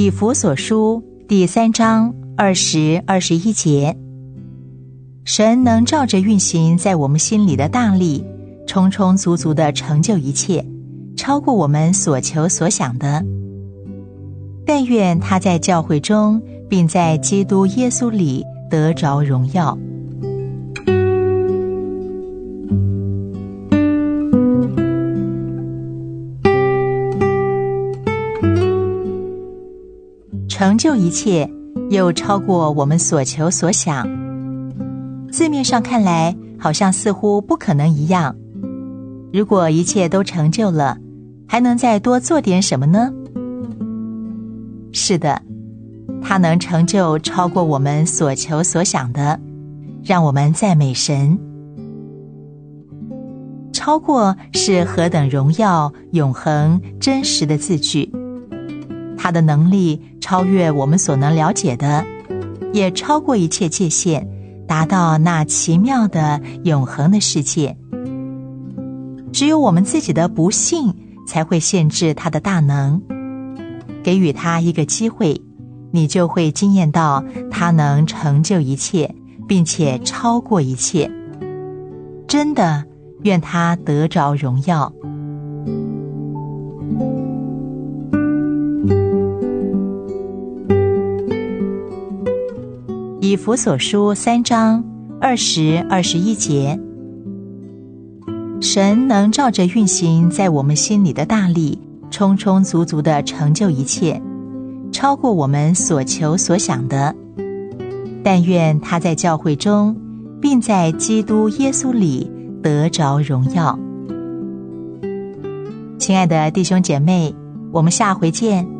以弗所书第三章二十二十一节，神能照着运行在我们心里的大力，充充足足的成就一切，超过我们所求所想的。但愿他在教会中，并在基督耶稣里得着荣耀。成就一切，又超过我们所求所想。字面上看来，好像似乎不可能一样。如果一切都成就了，还能再多做点什么呢？是的，他能成就超过我们所求所想的，让我们赞美神。超过是何等荣耀、永恒、真实的字句。他的能力超越我们所能了解的，也超过一切界限，达到那奇妙的永恒的世界。只有我们自己的不信，才会限制他的大能。给予他一个机会，你就会惊艳到他能成就一切，并且超过一切。真的，愿他得着荣耀。以弗所书三章二十二十一节，神能照着运行在我们心里的大力，充充足足的成就一切，超过我们所求所想的。但愿他在教会中，并在基督耶稣里得着荣耀。亲爱的弟兄姐妹，我们下回见。